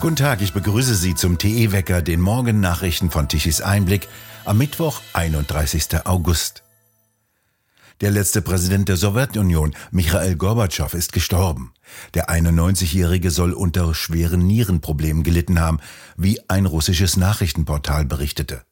Guten Tag, ich begrüße Sie zum TE-Wecker, den Morgennachrichten von Tichys Einblick am Mittwoch, 31. August. Der letzte Präsident der Sowjetunion, Michael Gorbatschow, ist gestorben. Der 91-Jährige soll unter schweren Nierenproblemen gelitten haben, wie ein russisches Nachrichtenportal berichtete.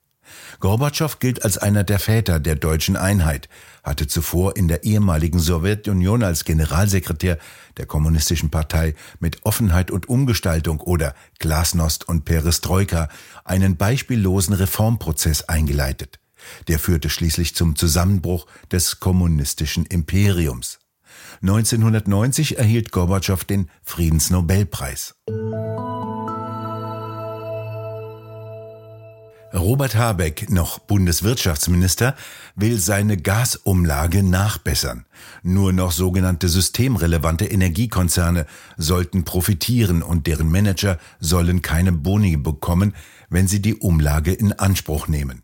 Gorbatschow gilt als einer der Väter der deutschen Einheit, hatte zuvor in der ehemaligen Sowjetunion als Generalsekretär der Kommunistischen Partei mit Offenheit und Umgestaltung oder Glasnost und Perestroika einen beispiellosen Reformprozess eingeleitet. Der führte schließlich zum Zusammenbruch des kommunistischen Imperiums. 1990 erhielt Gorbatschow den Friedensnobelpreis. Robert Habeck, noch Bundeswirtschaftsminister, will seine Gasumlage nachbessern. Nur noch sogenannte systemrelevante Energiekonzerne sollten profitieren und deren Manager sollen keine Boni bekommen, wenn sie die Umlage in Anspruch nehmen.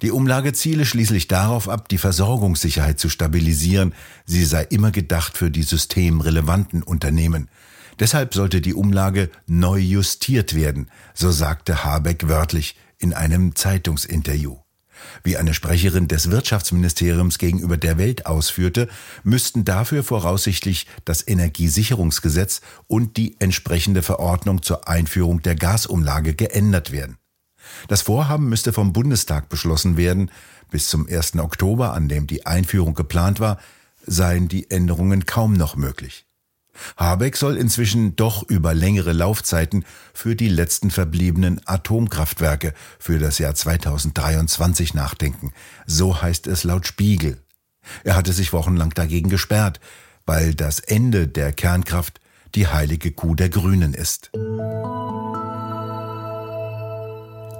Die Umlage ziele schließlich darauf ab, die Versorgungssicherheit zu stabilisieren. Sie sei immer gedacht für die systemrelevanten Unternehmen. Deshalb sollte die Umlage neu justiert werden, so sagte Habeck wörtlich in einem Zeitungsinterview. Wie eine Sprecherin des Wirtschaftsministeriums gegenüber der Welt ausführte, müssten dafür voraussichtlich das Energiesicherungsgesetz und die entsprechende Verordnung zur Einführung der Gasumlage geändert werden. Das Vorhaben müsste vom Bundestag beschlossen werden. Bis zum 1. Oktober, an dem die Einführung geplant war, seien die Änderungen kaum noch möglich. Habeck soll inzwischen doch über längere Laufzeiten für die letzten verbliebenen Atomkraftwerke für das Jahr 2023 nachdenken. So heißt es laut Spiegel. Er hatte sich wochenlang dagegen gesperrt, weil das Ende der Kernkraft die heilige Kuh der Grünen ist.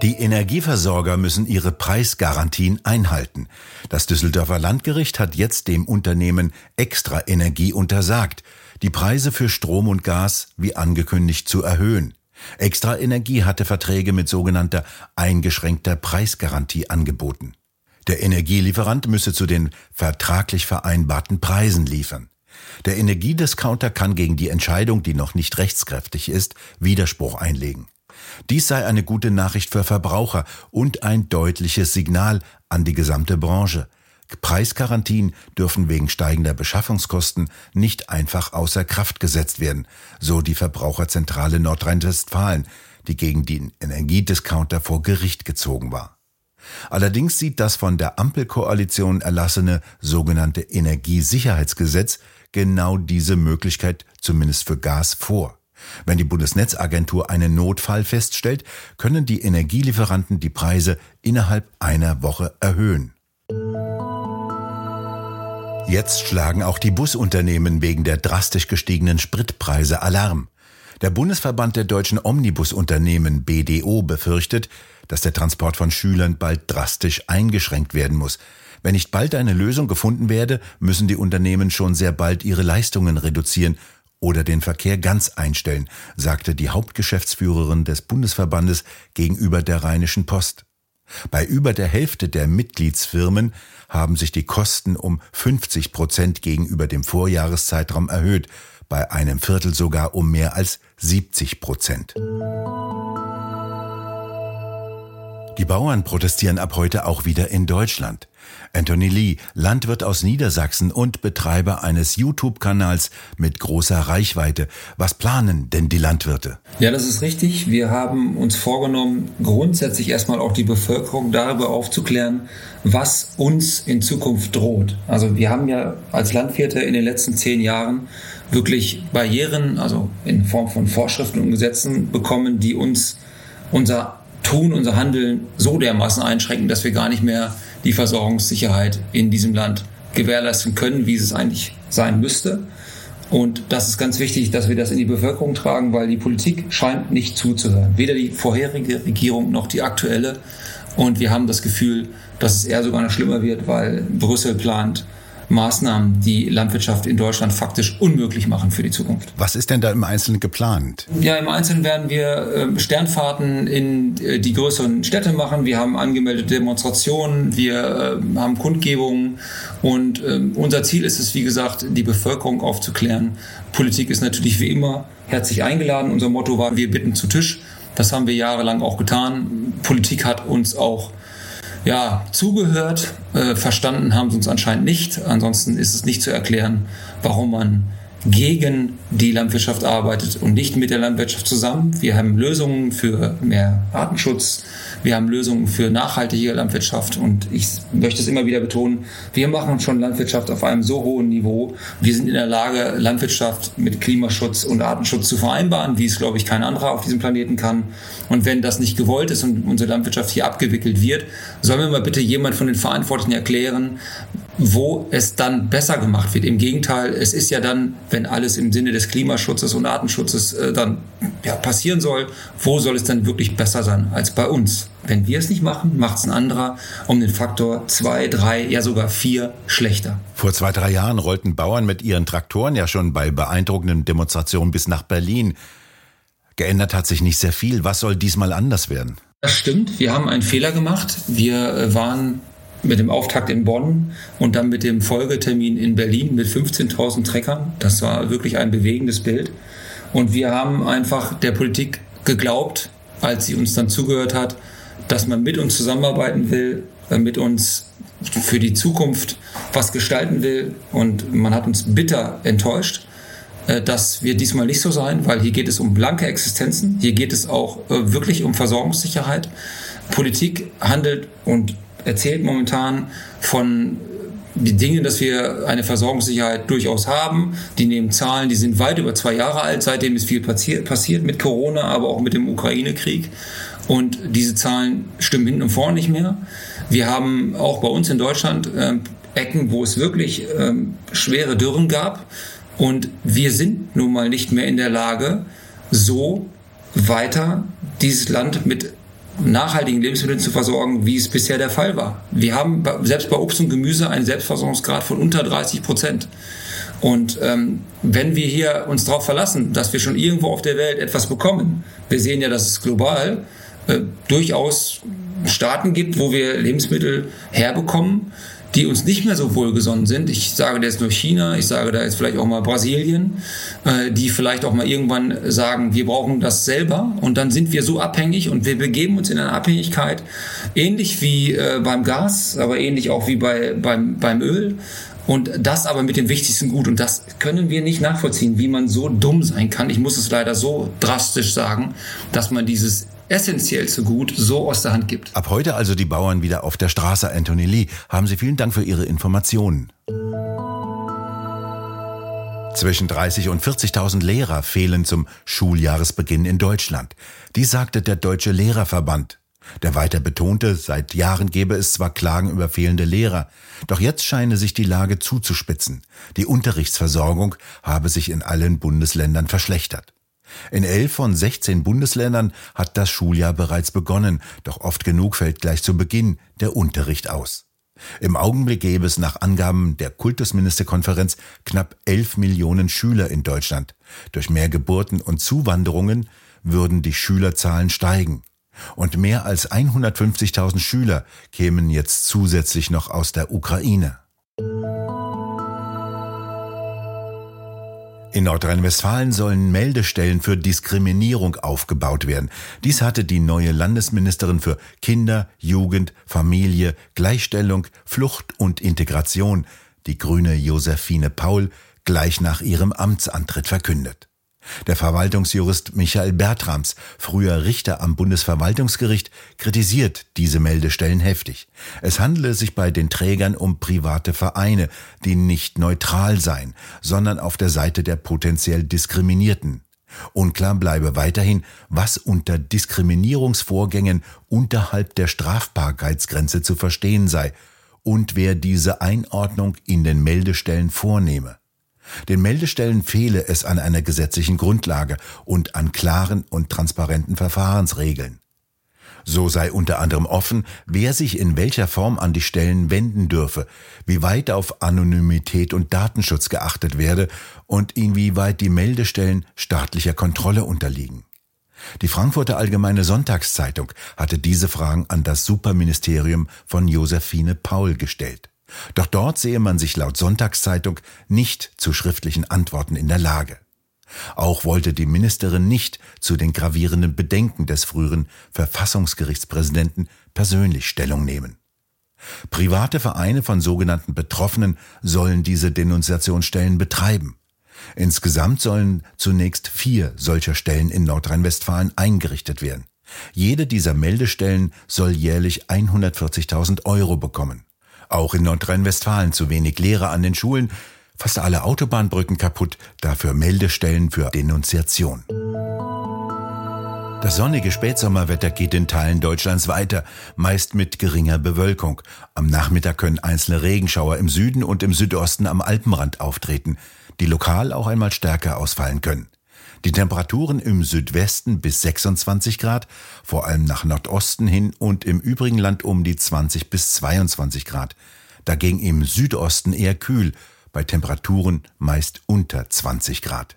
Die Energieversorger müssen ihre Preisgarantien einhalten. Das Düsseldorfer Landgericht hat jetzt dem Unternehmen Extra Energie untersagt, die Preise für Strom und Gas wie angekündigt zu erhöhen. Extra Energie hatte Verträge mit sogenannter eingeschränkter Preisgarantie angeboten. Der Energielieferant müsse zu den vertraglich vereinbarten Preisen liefern. Der Energiediscounter kann gegen die Entscheidung, die noch nicht rechtskräftig ist, Widerspruch einlegen. Dies sei eine gute Nachricht für Verbraucher und ein deutliches Signal an die gesamte Branche. Preisgarantien dürfen wegen steigender Beschaffungskosten nicht einfach außer Kraft gesetzt werden, so die Verbraucherzentrale Nordrhein-Westfalen, die gegen den Energiediscounter vor Gericht gezogen war. Allerdings sieht das von der Ampelkoalition erlassene sogenannte Energiesicherheitsgesetz genau diese Möglichkeit zumindest für Gas vor. Wenn die Bundesnetzagentur einen Notfall feststellt, können die Energielieferanten die Preise innerhalb einer Woche erhöhen. Jetzt schlagen auch die Busunternehmen wegen der drastisch gestiegenen Spritpreise Alarm. Der Bundesverband der deutschen Omnibusunternehmen BDO befürchtet, dass der Transport von Schülern bald drastisch eingeschränkt werden muss. Wenn nicht bald eine Lösung gefunden werde, müssen die Unternehmen schon sehr bald ihre Leistungen reduzieren oder den Verkehr ganz einstellen, sagte die Hauptgeschäftsführerin des Bundesverbandes gegenüber der Rheinischen Post. Bei über der Hälfte der Mitgliedsfirmen haben sich die Kosten um 50 Prozent gegenüber dem Vorjahreszeitraum erhöht, bei einem Viertel sogar um mehr als 70 Prozent. Die Bauern protestieren ab heute auch wieder in Deutschland. Anthony Lee, Landwirt aus Niedersachsen und Betreiber eines YouTube-Kanals mit großer Reichweite. Was planen denn die Landwirte? Ja, das ist richtig. Wir haben uns vorgenommen, grundsätzlich erstmal auch die Bevölkerung darüber aufzuklären, was uns in Zukunft droht. Also wir haben ja als Landwirte in den letzten zehn Jahren wirklich Barrieren, also in Form von Vorschriften und Gesetzen bekommen, die uns unser Tun, unser Handeln so dermaßen einschränken, dass wir gar nicht mehr die Versorgungssicherheit in diesem Land gewährleisten können, wie es eigentlich sein müsste. Und das ist ganz wichtig, dass wir das in die Bevölkerung tragen, weil die Politik scheint nicht zuzuhören. Weder die vorherige Regierung noch die aktuelle. Und wir haben das Gefühl, dass es eher sogar noch schlimmer wird, weil Brüssel plant, Maßnahmen die Landwirtschaft in Deutschland faktisch unmöglich machen für die Zukunft. Was ist denn da im Einzelnen geplant? Ja, im Einzelnen werden wir ähm, Sternfahrten in äh, die größeren Städte machen. Wir haben angemeldete Demonstrationen, wir ähm, haben Kundgebungen und ähm, unser Ziel ist es, wie gesagt, die Bevölkerung aufzuklären. Politik ist natürlich wie immer herzlich eingeladen. Unser Motto war, wir bitten zu Tisch. Das haben wir jahrelang auch getan. Politik hat uns auch ja, zugehört. Äh, verstanden haben sie uns anscheinend nicht. Ansonsten ist es nicht zu erklären, warum man gegen die Landwirtschaft arbeitet und nicht mit der Landwirtschaft zusammen. Wir haben Lösungen für mehr Artenschutz, wir haben Lösungen für nachhaltige Landwirtschaft und ich möchte es immer wieder betonen, wir machen schon Landwirtschaft auf einem so hohen Niveau. Wir sind in der Lage, Landwirtschaft mit Klimaschutz und Artenschutz zu vereinbaren, wie es, glaube ich, kein anderer auf diesem Planeten kann. Und wenn das nicht gewollt ist und unsere Landwirtschaft hier abgewickelt wird, soll mir mal bitte jemand von den Verantwortlichen erklären, wo es dann besser gemacht wird. Im Gegenteil, es ist ja dann, wenn alles im Sinne des Klimaschutzes und Artenschutzes äh, dann ja, passieren soll, wo soll es dann wirklich besser sein als bei uns? Wenn wir es nicht machen, macht es ein anderer um den Faktor zwei, drei, ja sogar vier schlechter. Vor zwei, drei Jahren rollten Bauern mit ihren Traktoren ja schon bei beeindruckenden Demonstrationen bis nach Berlin. Geändert hat sich nicht sehr viel. Was soll diesmal anders werden? Das stimmt. Wir haben einen Fehler gemacht. Wir äh, waren mit dem Auftakt in Bonn und dann mit dem Folgetermin in Berlin mit 15.000 Treckern. Das war wirklich ein bewegendes Bild. Und wir haben einfach der Politik geglaubt, als sie uns dann zugehört hat, dass man mit uns zusammenarbeiten will, äh, mit uns für die Zukunft was gestalten will. Und man hat uns bitter enttäuscht. Äh, das wird diesmal nicht so sein, weil hier geht es um blanke Existenzen. Hier geht es auch äh, wirklich um Versorgungssicherheit. Politik handelt und erzählt momentan von die Dinge, dass wir eine Versorgungssicherheit durchaus haben. Die nehmen Zahlen, die sind weit über zwei Jahre alt. Seitdem ist viel passiert mit Corona, aber auch mit dem Ukraine-Krieg. Und diese Zahlen stimmen hinten und vorne nicht mehr. Wir haben auch bei uns in Deutschland äh, Ecken, wo es wirklich äh, schwere Dürren gab. Und wir sind nun mal nicht mehr in der Lage, so weiter dieses Land mit nachhaltigen Lebensmitteln zu versorgen, wie es bisher der Fall war. Wir haben selbst bei Obst und Gemüse einen Selbstversorgungsgrad von unter 30 Prozent. Und ähm, wenn wir hier uns darauf verlassen, dass wir schon irgendwo auf der Welt etwas bekommen, wir sehen ja, dass es global äh, durchaus Staaten gibt, wo wir Lebensmittel herbekommen, die uns nicht mehr so wohlgesonnen sind. Ich sage da jetzt nur China, ich sage da jetzt vielleicht auch mal Brasilien, äh, die vielleicht auch mal irgendwann sagen, wir brauchen das selber und dann sind wir so abhängig und wir begeben uns in eine Abhängigkeit, ähnlich wie äh, beim Gas, aber ähnlich auch wie bei, beim, beim Öl. Und das aber mit dem wichtigsten Gut. Und das können wir nicht nachvollziehen, wie man so dumm sein kann. Ich muss es leider so drastisch sagen, dass man dieses essentiellste Gut so aus der Hand gibt. Ab heute also die Bauern wieder auf der Straße. Anthony Lee, haben Sie vielen Dank für Ihre Informationen. Zwischen 30 und 40.000 Lehrer fehlen zum Schuljahresbeginn in Deutschland. Dies sagte der Deutsche Lehrerverband. Der weiter betonte, seit Jahren gebe es zwar Klagen über fehlende Lehrer, doch jetzt scheine sich die Lage zuzuspitzen. Die Unterrichtsversorgung habe sich in allen Bundesländern verschlechtert. In elf von 16 Bundesländern hat das Schuljahr bereits begonnen, doch oft genug fällt gleich zu Beginn der Unterricht aus. Im Augenblick gäbe es nach Angaben der Kultusministerkonferenz knapp 11 Millionen Schüler in Deutschland. Durch mehr Geburten und Zuwanderungen würden die Schülerzahlen steigen. Und mehr als 150.000 Schüler kämen jetzt zusätzlich noch aus der Ukraine. In Nordrhein-Westfalen sollen Meldestellen für Diskriminierung aufgebaut werden. Dies hatte die neue Landesministerin für Kinder, Jugend, Familie, Gleichstellung, Flucht und Integration, die grüne Josephine Paul, gleich nach ihrem Amtsantritt verkündet. Der Verwaltungsjurist Michael Bertrams, früher Richter am Bundesverwaltungsgericht, kritisiert diese Meldestellen heftig. Es handele sich bei den Trägern um private Vereine, die nicht neutral seien, sondern auf der Seite der potenziell Diskriminierten. Unklar bleibe weiterhin, was unter Diskriminierungsvorgängen unterhalb der Strafbarkeitsgrenze zu verstehen sei und wer diese Einordnung in den Meldestellen vornehme. Den Meldestellen fehle es an einer gesetzlichen Grundlage und an klaren und transparenten Verfahrensregeln. So sei unter anderem offen, wer sich in welcher Form an die Stellen wenden dürfe, wie weit auf Anonymität und Datenschutz geachtet werde und inwieweit die Meldestellen staatlicher Kontrolle unterliegen. Die Frankfurter Allgemeine Sonntagszeitung hatte diese Fragen an das Superministerium von Josephine Paul gestellt. Doch dort sehe man sich laut Sonntagszeitung nicht zu schriftlichen Antworten in der Lage. Auch wollte die Ministerin nicht zu den gravierenden Bedenken des früheren Verfassungsgerichtspräsidenten persönlich Stellung nehmen. Private Vereine von sogenannten Betroffenen sollen diese Denunziationsstellen betreiben. Insgesamt sollen zunächst vier solcher Stellen in Nordrhein-Westfalen eingerichtet werden. Jede dieser Meldestellen soll jährlich 140.000 Euro bekommen. Auch in Nordrhein-Westfalen zu wenig Lehrer an den Schulen, Fast alle Autobahnbrücken kaputt, dafür Meldestellen für Denunziation. Das sonnige Spätsommerwetter geht in Teilen Deutschlands weiter, meist mit geringer Bewölkung. Am Nachmittag können einzelne Regenschauer im Süden und im Südosten am Alpenrand auftreten, die lokal auch einmal stärker ausfallen können. Die Temperaturen im Südwesten bis 26 Grad, vor allem nach Nordosten hin und im übrigen Land um die 20 bis 22 Grad. Dagegen im Südosten eher kühl, bei Temperaturen meist unter 20 Grad.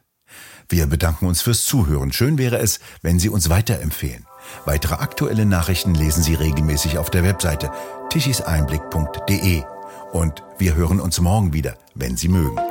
Wir bedanken uns fürs Zuhören. Schön wäre es, wenn Sie uns weiterempfehlen. Weitere aktuelle Nachrichten lesen Sie regelmäßig auf der Webseite tischiseinblick.de. Und wir hören uns morgen wieder, wenn Sie mögen.